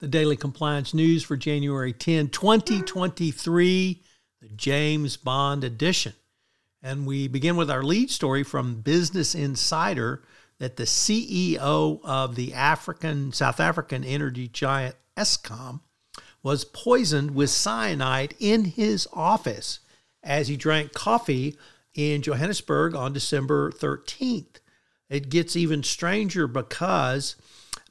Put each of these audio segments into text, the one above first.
The Daily Compliance News for January 10, 2023, the James Bond edition. And we begin with our lead story from Business Insider that the CEO of the African South African energy giant Eskom was poisoned with cyanide in his office as he drank coffee in Johannesburg on December 13th. It gets even stranger because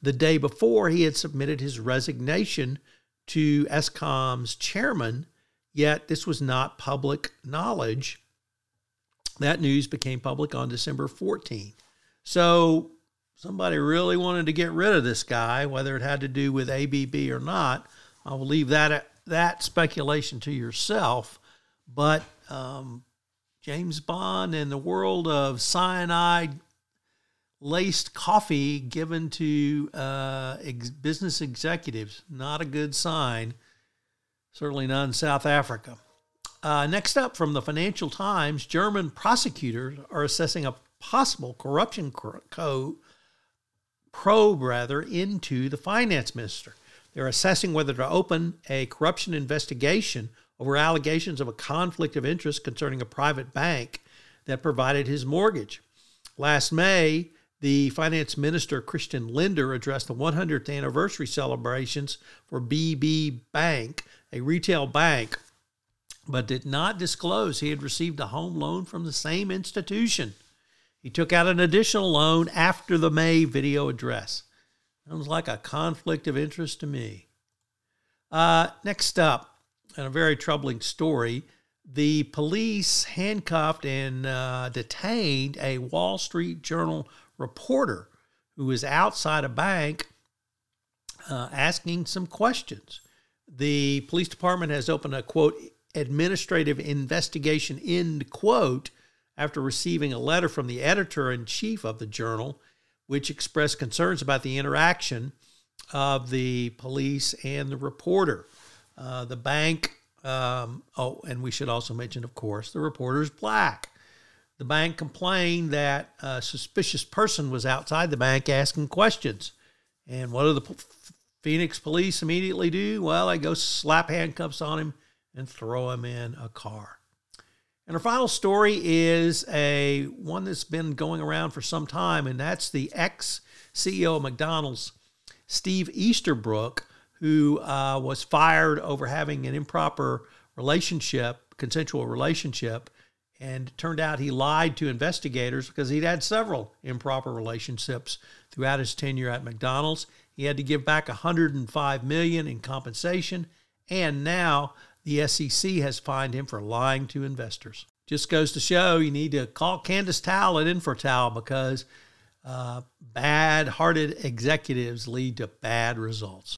the day before, he had submitted his resignation to Eskom's chairman, yet this was not public knowledge. That news became public on December 14th. So somebody really wanted to get rid of this guy, whether it had to do with ABB or not. I will leave that that speculation to yourself. But um, James Bond and the world of cyanide laced coffee given to uh, ex- business executives. Not a good sign, certainly not in South Africa. Uh, next up from the Financial Times, German prosecutors are assessing a possible corruption co- probe rather into the finance minister. They're assessing whether to open a corruption investigation over allegations of a conflict of interest concerning a private bank that provided his mortgage. Last May, the finance minister, Christian Lindner addressed the 100th anniversary celebrations for BB Bank, a retail bank, but did not disclose he had received a home loan from the same institution. He took out an additional loan after the May video address. Sounds like a conflict of interest to me. Uh, next up, and a very troubling story the police handcuffed and uh, detained a Wall Street Journal reporter who was outside a bank uh, asking some questions. The police department has opened a quote administrative investigation end quote after receiving a letter from the editor in chief of the journal, which expressed concerns about the interaction of the police and the reporter. Uh, the bank, um, oh, and we should also mention, of course, the reporter's black. The bank complained that a suspicious person was outside the bank asking questions. And what do the Phoenix police immediately do? Well, they go slap handcuffs on him and throw him in a car. And our final story is a one that's been going around for some time, and that's the ex CEO of McDonald's, Steve Easterbrook, who uh, was fired over having an improper relationship, consensual relationship and turned out he lied to investigators because he'd had several improper relationships throughout his tenure at McDonald's. He had to give back 105 million in compensation, and now the SEC has fined him for lying to investors. Just goes to show you need to call Candace Towle at Infratel because uh, bad-hearted executives lead to bad results.